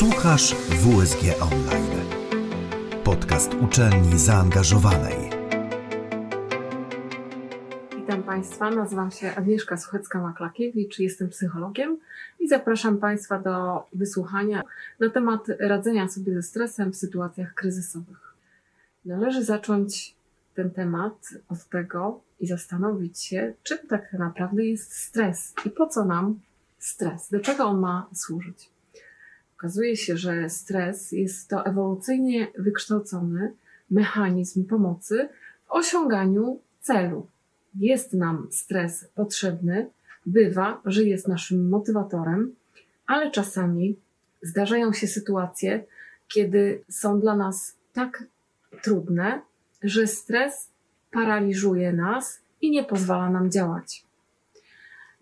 Słuchasz WSG Online. Podcast uczelni zaangażowanej. Witam Państwa, nazywam się Agnieszka Suchecka-Maklakiewicz, jestem psychologiem i zapraszam Państwa do wysłuchania na temat radzenia sobie ze stresem w sytuacjach kryzysowych. Należy zacząć ten temat od tego i zastanowić się, czym tak naprawdę jest stres i po co nam stres, do czego on ma służyć. Okazuje się, że stres jest to ewolucyjnie wykształcony mechanizm pomocy w osiąganiu celu. Jest nam stres potrzebny, bywa, że jest naszym motywatorem, ale czasami zdarzają się sytuacje, kiedy są dla nas tak trudne, że stres paraliżuje nas i nie pozwala nam działać.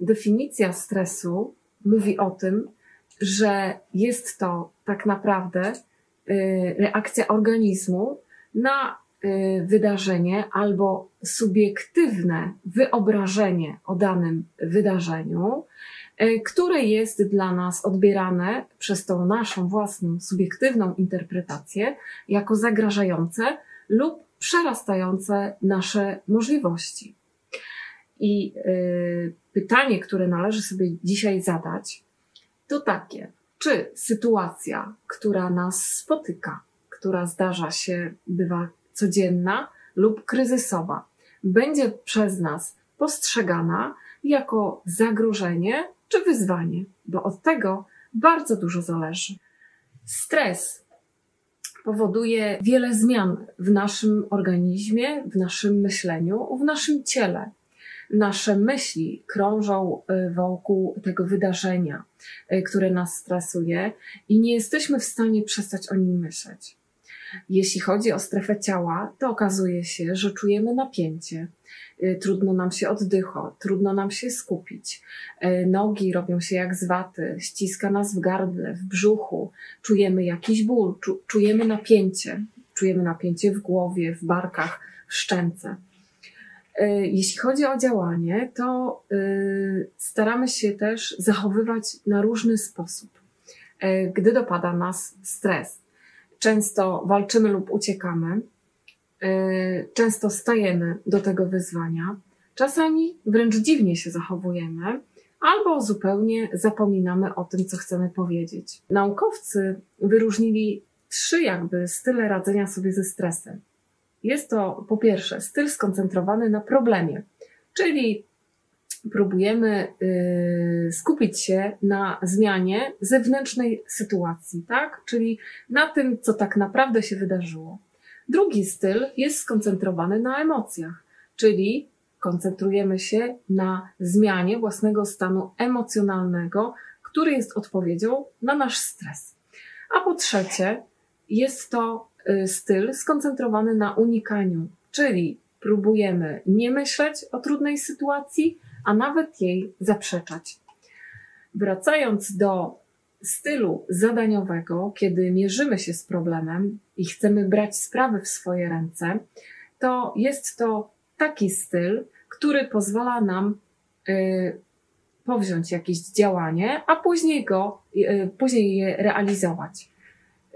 Definicja stresu mówi o tym, że jest to tak naprawdę y, reakcja organizmu na y, wydarzenie albo subiektywne wyobrażenie o danym wydarzeniu, y, które jest dla nas odbierane przez tą naszą własną subiektywną interpretację jako zagrażające lub przerastające nasze możliwości. I pytanie, które należy sobie dzisiaj zadać, to takie, czy sytuacja, która nas spotyka, która zdarza się, bywa codzienna lub kryzysowa, będzie przez nas postrzegana jako zagrożenie czy wyzwanie, bo od tego bardzo dużo zależy. Stres powoduje wiele zmian w naszym organizmie, w naszym myśleniu, w naszym ciele nasze myśli krążą y, wokół tego wydarzenia, y, które nas stresuje i nie jesteśmy w stanie przestać o nim myśleć. Jeśli chodzi o strefę ciała, to okazuje się, że czujemy napięcie, y, trudno nam się oddycha, trudno nam się skupić. Nogi robią się jak z waty, ściska nas w gardle, w brzuchu, czujemy jakiś ból, czujemy napięcie, czujemy napięcie w głowie, w barkach, w szczęce. E, jeśli chodzi o działanie, to e, staramy się też zachowywać na różny sposób, e, gdy dopada nas stres. Często walczymy lub uciekamy, często stajemy do tego wyzwania, czasami wręcz dziwnie się zachowujemy, albo zupełnie zapominamy o tym, co chcemy powiedzieć. Naukowcy wyróżnili trzy jakby style radzenia sobie ze stresem. Jest to po pierwsze styl skoncentrowany na problemie, czyli próbujemy y, skupić się na zmianie zewnętrznej sytuacji, tak? Czyli na tym, co tak naprawdę się wydarzyło. Drugi styl jest skoncentrowany na emocjach, czyli koncentrujemy się na zmianie własnego stanu emocjonalnego, który jest odpowiedzią na nasz stres. A po trzecie, jest to styl skoncentrowany na unikaniu, czyli próbujemy nie myśleć o trudnej sytuacji, a nawet jej zaprzeczać. Wracając do stylu zadaniowego, kiedy mierzymy się z problemem i chcemy brać sprawy w swoje ręce, to jest to taki styl, który pozwala nam y, powziąć jakieś działanie, a później go, y, później je realizować.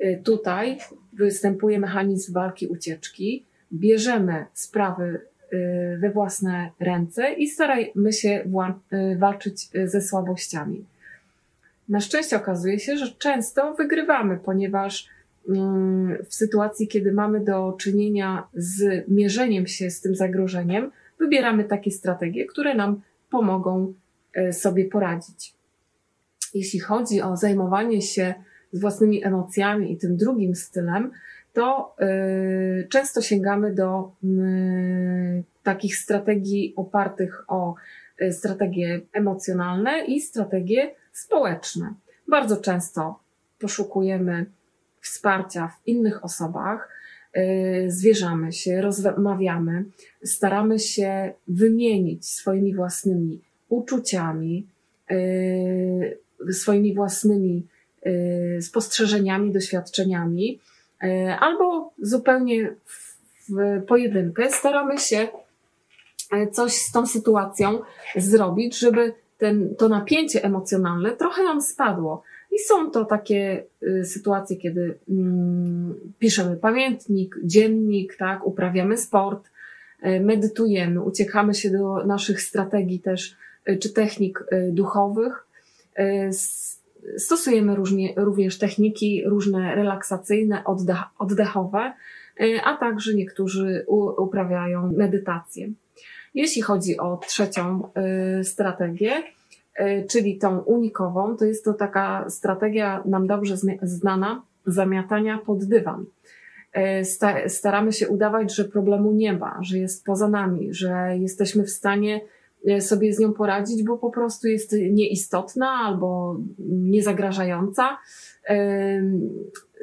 Y, tutaj występuje mechanizm walki ucieczki, bierzemy sprawy y, we własne ręce i starajmy się y, walczyć ze słabościami. Na szczęście okazuje się, że często wygrywamy, ponieważ mm, w sytuacji, kiedy mamy do czynienia z mierzeniem się z tym zagrożeniem, wybieramy takie strategie, które nam pomogą sobie poradzić. Jeśli chodzi o zajmowanie się z własnymi emocjami i tym drugim stylem, to y, często sięgamy do y, takich strategii opartych o y, strategie emocjonalne i strategie społeczne. Bardzo często poszukujemy wsparcia w innych osobach, zwierzamy się, rozmawiamy, staramy się wymienić swoimi własnymi uczuciami, swoimi własnymi Y, spostrzeżeniami, doświadczeniami, y, albo zupełnie w pojedynkę staramy się y, coś z tą sytuacją zrobić, żeby ten, to napięcie emocjonalne trochę nam spadło. I są to takie y, sytuacje, kiedy mm, piszemy pamiętnik, dziennik, tak, uprawiamy sport, y, medytujemy, uciekamy się do naszych strategii też, y, czy technik duchowych. Stosujemy różnie, również techniki różne relaksacyjne, oddech, oddechowe, a także niektórzy uprawiają medytację. Jeśli chodzi o trzecią strategię, E, czyli tą unikową, to jest to taka strategia nam dobrze znana, zamiatania pod dywan. Staramy się udawać, że problemu nie ma, że jest poza nami, że jesteśmy w stanie sobie z nią poradzić, bo po prostu jest nieistotna albo niezagrażająca.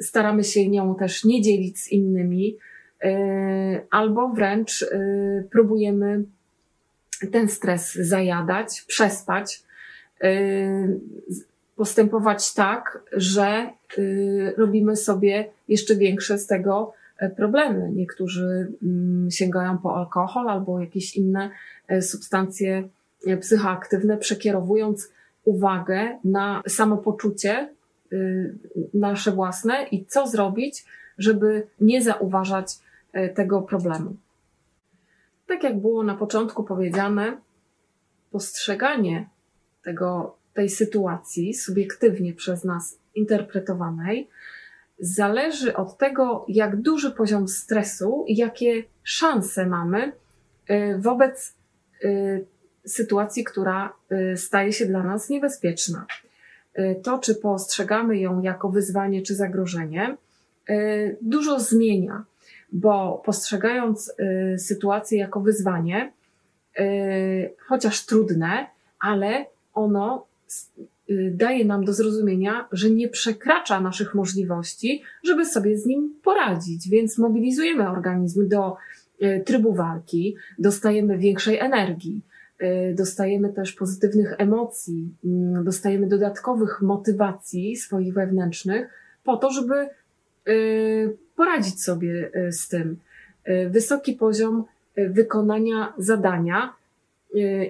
Staramy się nią też nie dzielić z innymi, albo wręcz próbujemy ten stres zajadać, przespać, postępować tak, że robimy sobie jeszcze większe z tego e, problemy. Niektórzy mm, sięgają po alkohol albo jakieś inne e, substancje e, psychoaktywne, przekierowując uwagę na samopoczucie y, nasze własne i co zrobić, żeby nie zauważać tego problemu. Tak jak było na początku powiedziane, postrzeganie tego, tej sytuacji subiektywnie przez nas interpretowanej zależy od tego, jak duży poziom stresu i jakie szanse mamy y, wobec y, sytuacji, która y, staje się dla nas niebezpieczna. To, czy postrzegamy ją jako wyzwanie czy zagrożenie, dużo zmienia, bo postrzegając sytuację jako wyzwanie, chociaż trudne, ale ono daje nam do zrozumienia, że nie przekracza naszych możliwości, żeby sobie z nim poradzić, więc mobilizujemy organizm do y, trybu walki, dostajemy większej energii, y, dostajemy też pozytywnych emocji, mm, dostajemy dodatkowych motywacji swoich wewnętrznych po to, żeby poradzić sobie z tym. Wysoki poziom wykonania zadania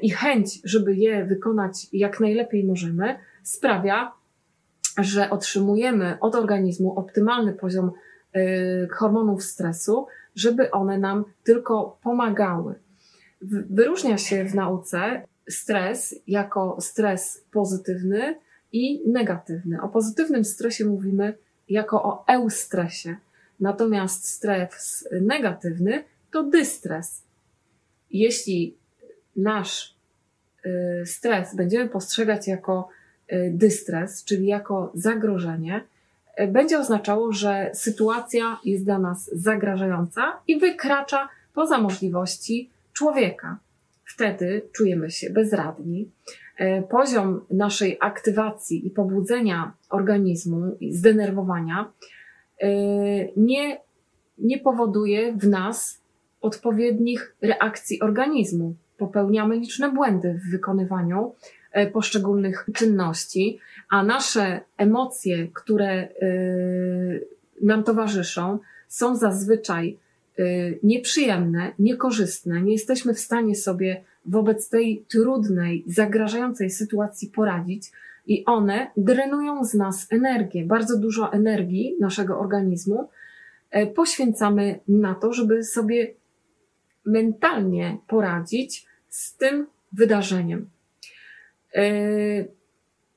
i chęć, żeby je wykonać jak najlepiej możemy, sprawia, że otrzymujemy od organizmu optymalny poziom y, hormonów stresu, żeby one nam tylko pomagały. Wyróżnia się w nauce stres jako stres pozytywny i negatywny. O pozytywnym stresie mówimy jako o eustresie, natomiast stres negatywny to dystres. Jeśli nasz y, stres będziemy postrzegać jako dystres, czyli jako zagrożenie, y, będzie oznaczało, że sytuacja jest dla nas zagrażająca i wykracza poza możliwości człowieka. Wtedy czujemy się bezradni. Poziom naszej aktywacji i pobudzenia organizmu i zdenerwowania nie, nie powoduje w nas odpowiednich reakcji organizmu popełniamy liczne błędy w wykonywaniu poszczególnych czynności, a nasze emocje, które e, nam towarzyszą, są zazwyczaj e, nieprzyjemne, niekorzystne. Nie jesteśmy w stanie sobie wobec tej trudnej, zagrażającej sytuacji poradzić i one drenują z nas energię. Bardzo dużo energii naszego organizmu poświęcamy na to, żeby sobie mentalnie poradzić z tym wydarzeniem. E,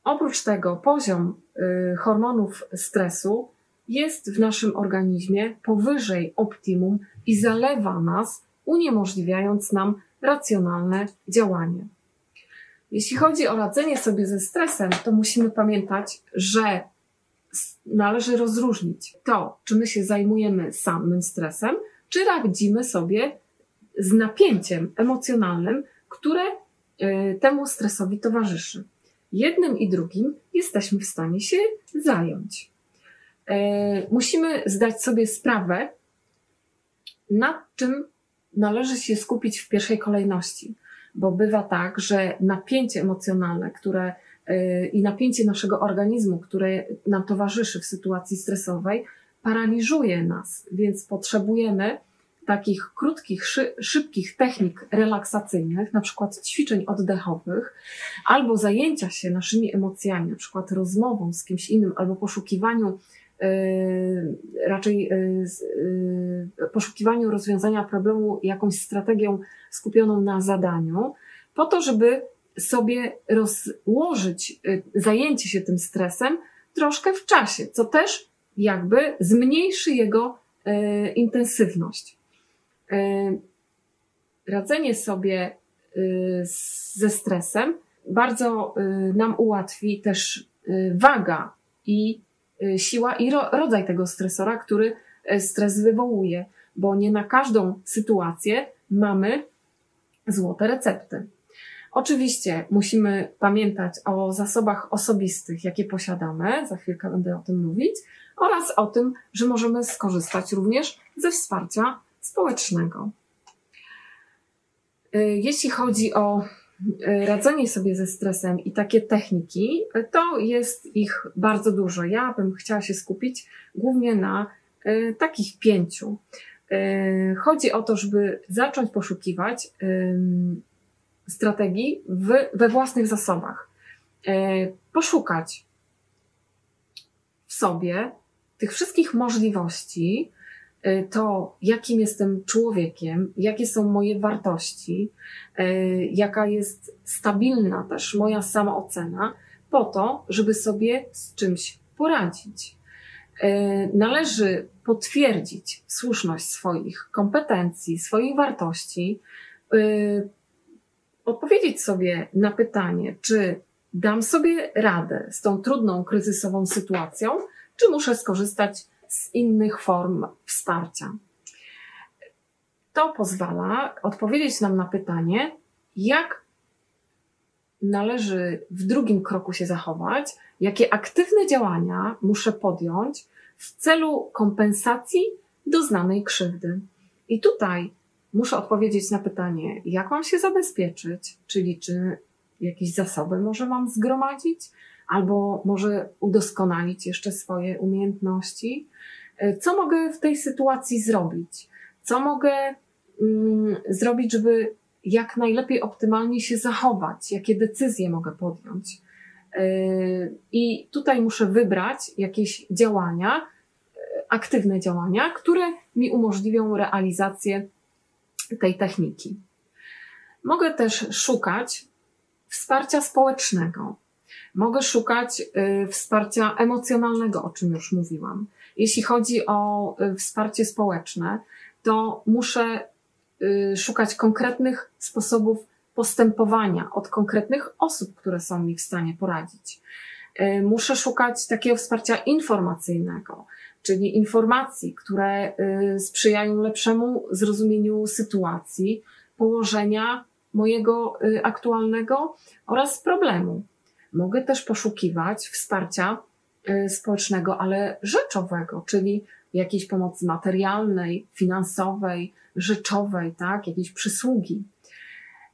oprócz tego poziom e, hormonów stresu jest w naszym organizmie powyżej optimum i zalewa nas, uniemożliwiając nam racjonalne działanie. Jeśli chodzi o radzenie sobie ze stresem, to musimy pamiętać, że należy rozróżnić to, czy my się zajmujemy samym stresem, czy radzimy sobie z napięciem emocjonalnym, które temu stresowi towarzyszy. Jednym i drugim jesteśmy w stanie się zająć. E, musimy zdać sobie sprawę, nad czym należy się skupić w pierwszej kolejności, bo bywa tak, że napięcie emocjonalne, które e, i napięcie naszego organizmu, które nam towarzyszy w sytuacji stresowej, paraliżuje nas, więc potrzebujemy takich krótkich, szy, szybkich technik relaksacyjnych, na przykład ćwiczeń oddechowych, albo zajęcia się naszymi emocjami, na przykład rozmową z kimś innym, albo poszukiwaniu yy, raczej yy, yy, poszukiwaniu rozwiązania problemu jakąś strategią skupioną na zadaniu, po to, żeby sobie rozłożyć zajęcie się tym stresem troszkę w czasie, co też jakby zmniejszy jego intensywność. E, radzenie sobie e, ze stresem bardzo e, nam ułatwi też waga i siła i rodzaj tego stresora, który stres wywołuje, bo nie na każdą sytuację mamy złote recepty. Oczywiście musimy pamiętać o zasobach osobistych, jakie posiadamy, za chwilkę będę o tym mówić, oraz o tym, że możemy skorzystać również ze wsparcia społecznego. Y, jeśli chodzi o y, radzenie sobie ze stresem i takie techniki, to jest ich bardzo dużo. Ja bym chciała się skupić głównie na y, takich pięciu. Chodzi o to, żeby zacząć poszukiwać strategii we własnych zasobach. Poszukać w sobie tych wszystkich możliwości, Y, to, jakim jestem człowiekiem, jakie są moje wartości, y, jaka jest stabilna też moja samoocena, po to, żeby sobie z czymś poradzić. Y, należy potwierdzić słuszność swoich kompetencji, swoich wartości, odpowiedzieć sobie na pytanie, czy dam sobie radę z tą trudną, kryzysową sytuacją, czy muszę skorzystać z innych form wsparcia. To pozwala odpowiedzieć nam na pytanie, jak należy w drugim kroku się zachować, jakie aktywne działania muszę podjąć w celu kompensacji doznanej krzywdy. I tutaj muszę odpowiedzieć na pytanie, jak mam się zabezpieczyć, czyli czy jakieś zasoby może mam zgromadzić, albo może udoskonalić jeszcze swoje umiejętności. E, co mogę w tej sytuacji zrobić? Co mogę mm, zrobić, żeby jak najlepiej optymalnie się zachować? Jakie decyzje mogę podjąć? E, I tutaj muszę wybrać jakieś działania, e, aktywne działania, które mi umożliwią realizację tej techniki. Mogę też szukać wsparcia społecznego. Mogę szukać y, wsparcia emocjonalnego, o czym już mówiłam. Jeśli chodzi o y, wsparcie społeczne, to muszę y, szukać konkretnych sposobów postępowania od konkretnych osób, które są mi w stanie poradzić. Muszę szukać takiego wsparcia informacyjnego, czyli informacji, które sprzyjają lepszemu zrozumieniu sytuacji, położenia mojego aktualnego oraz problemu. Mogę też poszukiwać wsparcia y, społecznego, ale rzeczowego, czyli jakiejś pomocy materialnej, finansowej, rzeczowej, tak, jakiejś przysługi.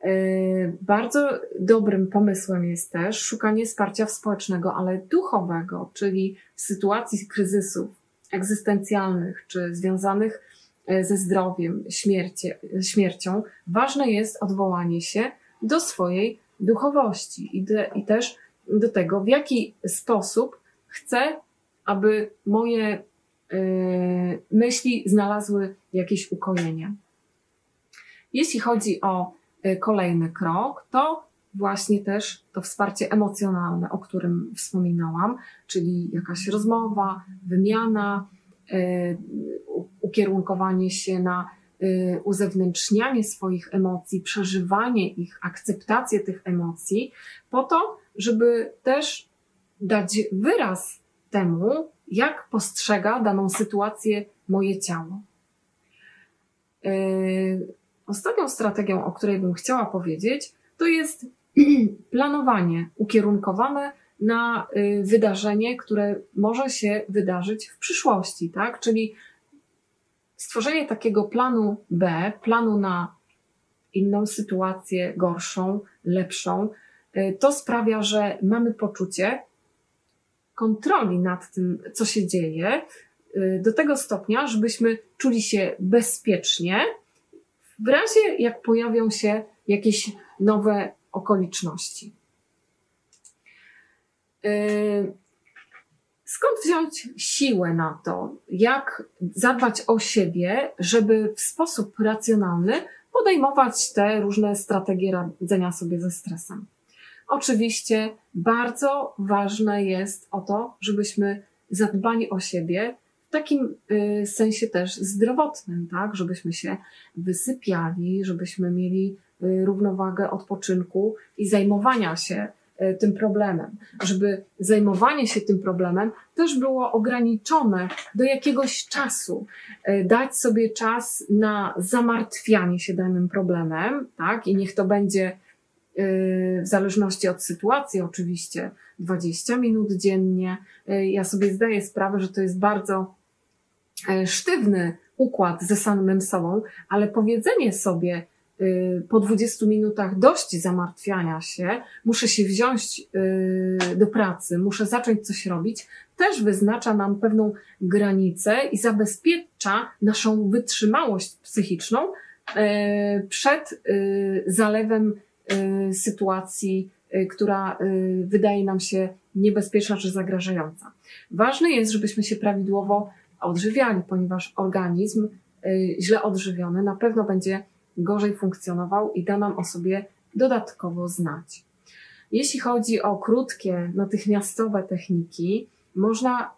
Y, bardzo dobrym pomysłem jest też szukanie wsparcia społecznego, ale duchowego, czyli w sytuacji kryzysów egzystencjalnych czy związanych y, ze zdrowiem, śmierci, śmiercią, ważne jest odwołanie się do swojej duchowości i, de, i też do tego, w jaki sposób chcę, aby moje y, myśli znalazły jakieś ukojenie. Jeśli chodzi o y, kolejny krok, to właśnie też to wsparcie emocjonalne, o którym wspominałam, czyli jakaś rozmowa, wymiana, y, ukierunkowanie się na uzewnętrznianie swoich emocji, przeżywanie ich, akceptację tych emocji, po to, żeby też dać wyraz temu, jak postrzega daną sytuację moje ciało. Yy, ostatnią strategią, o której bym chciała powiedzieć, to jest planowanie ukierunkowane na yy, wydarzenie, które może się wydarzyć w przyszłości, tak? Czyli stworzenie takiego planu B, planu na inną sytuację, gorszą, lepszą, Y, to sprawia, że mamy poczucie kontroli nad tym, co się dzieje, do tego stopnia, żebyśmy czuli się bezpiecznie w razie, jak pojawią się jakieś nowe okoliczności. Skąd wziąć siłę na to, jak zadbać o siebie, żeby w sposób racjonalny podejmować te różne strategie radzenia sobie ze stresem? Oczywiście bardzo ważne jest o to, żebyśmy zadbali o siebie w takim y, sensie też zdrowotnym, tak? Żebyśmy się wysypiali, żebyśmy mieli y, równowagę odpoczynku i zajmowania się y, tym problemem. Żeby zajmowanie się tym problemem też było ograniczone do jakiegoś czasu. Dać sobie czas na zamartwianie się danym problemem, tak? I niech to będzie w zależności od sytuacji oczywiście 20 minut dziennie. Ja sobie zdaję sprawę, że to jest bardzo e, sztywny układ ze samym sobą, ale powiedzenie sobie y, po 20 minutach dość zamartwiania się, muszę się wziąć do pracy, muszę zacząć coś robić, też wyznacza nam pewną granicę i zabezpiecza naszą wytrzymałość psychiczną e, przed zalewem sytuacji, y, która y, wydaje nam się niebezpieczna czy zagrażająca. Ważne jest, żebyśmy się prawidłowo odżywiali, ponieważ organizm źle odżywiony na pewno będzie gorzej funkcjonował i da nam o sobie dodatkowo znać. Jeśli chodzi o krótkie, natychmiastowe techniki, można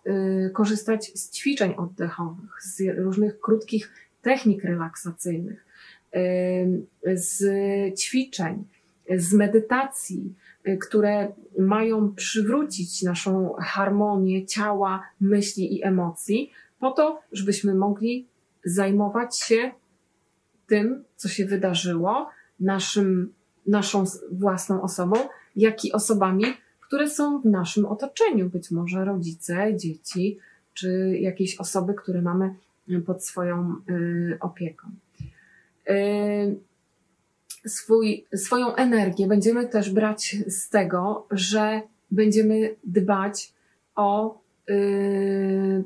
korzystać z ćwiczeń oddechowych, z różnych krótkich technik relaksacyjnych, z ćwiczeń, z medytacji, y, które mają przywrócić naszą harmonię ciała, myśli i emocji, po to, żebyśmy mogli zajmować się tym, co się wydarzyło, naszym, naszą własną osobą, jak i osobami, które są w naszym otoczeniu, być może rodzice, dzieci, czy jakieś osoby, które mamy pod swoją y, opieką. Swój, swoją energię będziemy też brać z tego, że będziemy dbać o yy,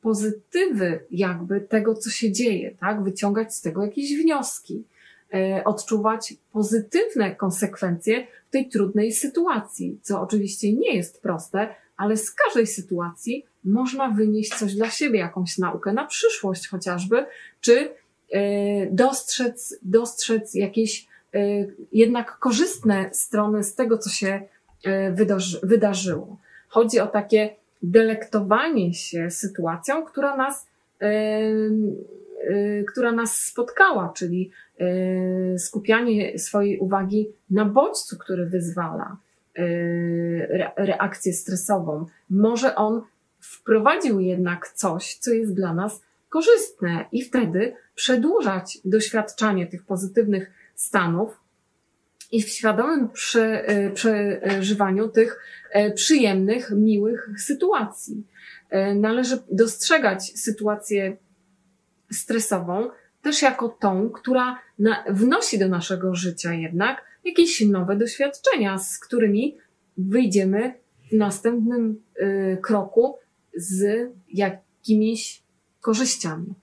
pozytywy jakby tego, co się dzieje, tak? Wyciągać z tego jakieś wnioski, yy, odczuwać pozytywne konsekwencje w tej trudnej sytuacji, co oczywiście nie jest proste, ale z każdej sytuacji można wynieść coś dla siebie, jakąś naukę na przyszłość chociażby, czy dostrzec, dostrzec jakieś e, jednak korzystne strony z tego, co się e, wydarzyło. Chodzi o takie delektowanie się sytuacją, która nas, która nas spotkała, czyli skupianie swojej uwagi na bodźcu, który wyzwala reakcję stresową. Może on wprowadził jednak coś, co jest dla nas korzystne i wtedy przedłużać doświadczanie tych pozytywnych stanów i w świadomym prze, e, przeżywaniu tych e, przyjemnych, miłych sytuacji. E, należy dostrzegać sytuację stresową też jako tą, która wnosi do naszego życia jednak jakieś nowe doświadczenia, z którymi wyjdziemy w następnym y, kroku z jakimiś korzyściami.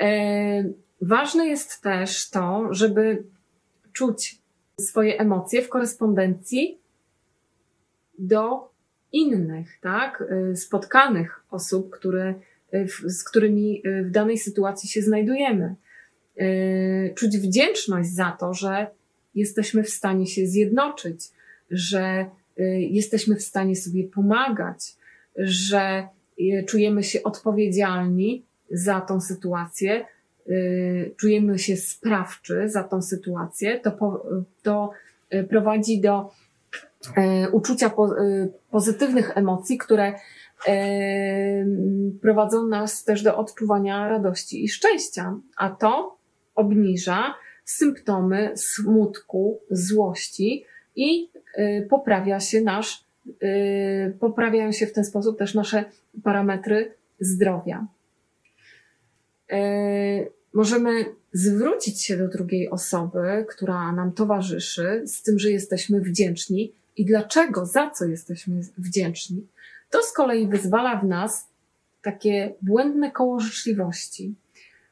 E, ważne jest też to, żeby czuć swoje emocje w korespondencji do innych, tak, e, spotkanych osób, które, e, z którymi w danej sytuacji się znajdujemy. Czuć wdzięczność za to, że jesteśmy w stanie się zjednoczyć, że jesteśmy w stanie sobie pomagać, że czujemy się odpowiedzialni za tą sytuację, y, czujemy się sprawczy za tą sytuację, to, to y, prowadzi do y, uczucia pozytywnych emocji, które prowadzą nas też do odczuwania radości i szczęścia, a to obniża symptomy smutku, złości i poprawia się nasz, poprawiają się w ten sposób też nasze parametry zdrowia. E, możemy zwrócić się do drugiej osoby, która nam towarzyszy, z tym, że jesteśmy wdzięczni i dlaczego, za co jesteśmy wdzięczni. To z kolei wyzwala w nas takie błędne koło życzliwości.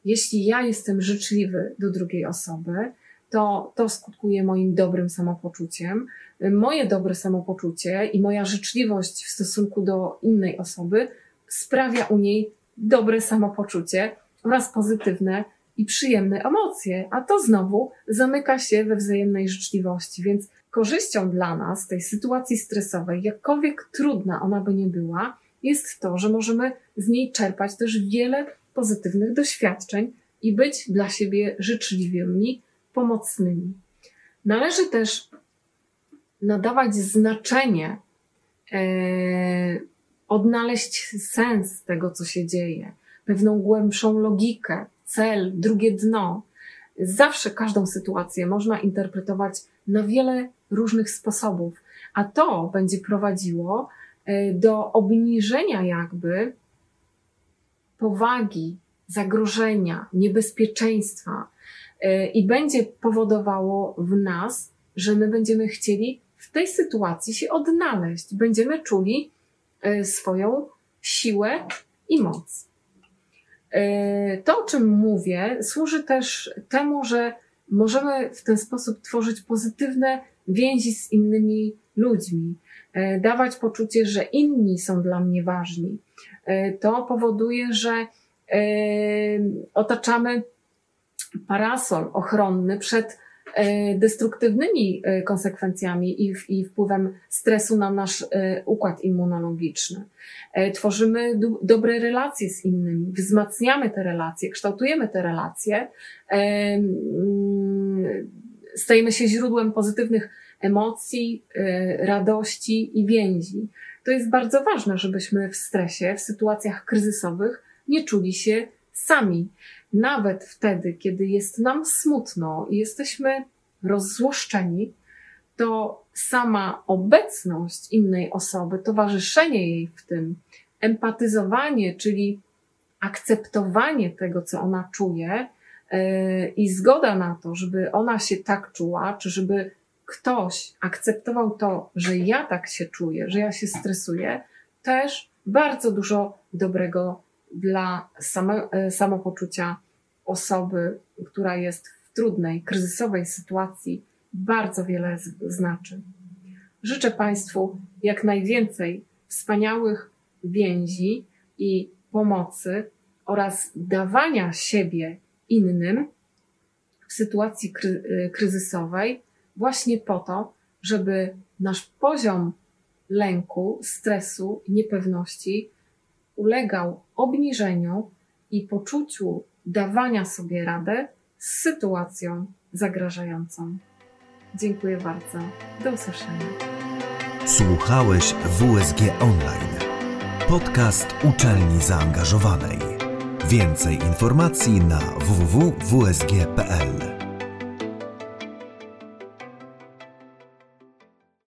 Jeśli ja jestem życzliwy do drugiej osoby, to to skutkuje moim dobrym samopoczuciem. Moje dobre samopoczucie i moja życzliwość w stosunku do innej osoby sprawia u niej dobre samopoczucie oraz pozytywne i przyjemne emocje, a to znowu zamyka się we wzajemnej życzliwości. Więc korzyścią dla nas tej sytuacji stresowej, jakkolwiek trudna ona by nie była, jest to, że możemy z niej czerpać też wiele pozytywnych doświadczeń i być dla siebie życzliwymi, pomocnymi. Należy też nadawać znaczenie, e, odnaleźć sens tego, co się dzieje, pewną głębszą logikę, cel, drugie dno. Zawsze każdą sytuację można interpretować na wiele różnych sposobów, a to będzie prowadziło e, do obniżenia jakby powagi, zagrożenia, niebezpieczeństwa e, i będzie powodowało w nas, że my będziemy chcieli w tej sytuacji się odnaleźć, będziemy czuli e, swoją siłę i moc. E, to, o czym mówię, służy też temu, że możemy w ten sposób tworzyć pozytywne więzi z innymi ludźmi, e, dawać poczucie, że inni są dla mnie ważni. E, to powoduje, że otaczamy parasol ochronny przed destruktywnymi e, konsekwencjami i, i wpływem stresu na nasz e, układ immunologiczny. Tworzymy dobre relacje z innymi, wzmacniamy te relacje, kształtujemy te relacje, stajemy się źródłem pozytywnych emocji, radości i więzi. To jest bardzo ważne, żebyśmy w stresie, w sytuacjach kryzysowych nie czuli się sami nawet wtedy, kiedy jest nam smutno i jesteśmy rozzłoszczeni, to sama obecność innej osoby, towarzyszenie jej w tym, empatyzowanie, czyli akceptowanie tego, co ona czuje yy, i zgoda na to, żeby ona się tak czuła, czy żeby ktoś akceptował to, że ja tak się czuję, że ja się stresuję, też bardzo dużo dobrego dla same, samopoczucia osoby, która jest w trudnej, kryzysowej sytuacji, bardzo wiele znaczy. Życzę Państwu jak najwięcej wspaniałych więzi i pomocy oraz dawania siebie innym w sytuacji e, kryzysowej, właśnie po to, żeby nasz poziom lęku, stresu, niepewności ulegał obniżeniu i poczuciu dawania sobie radę z sytuacją zagrażającą. Dziękuję bardzo. Do usłyszenia. Słuchałeś WSG Online. Podcast uczelni zaangażowanej. Więcej informacji na www.wsg.pl.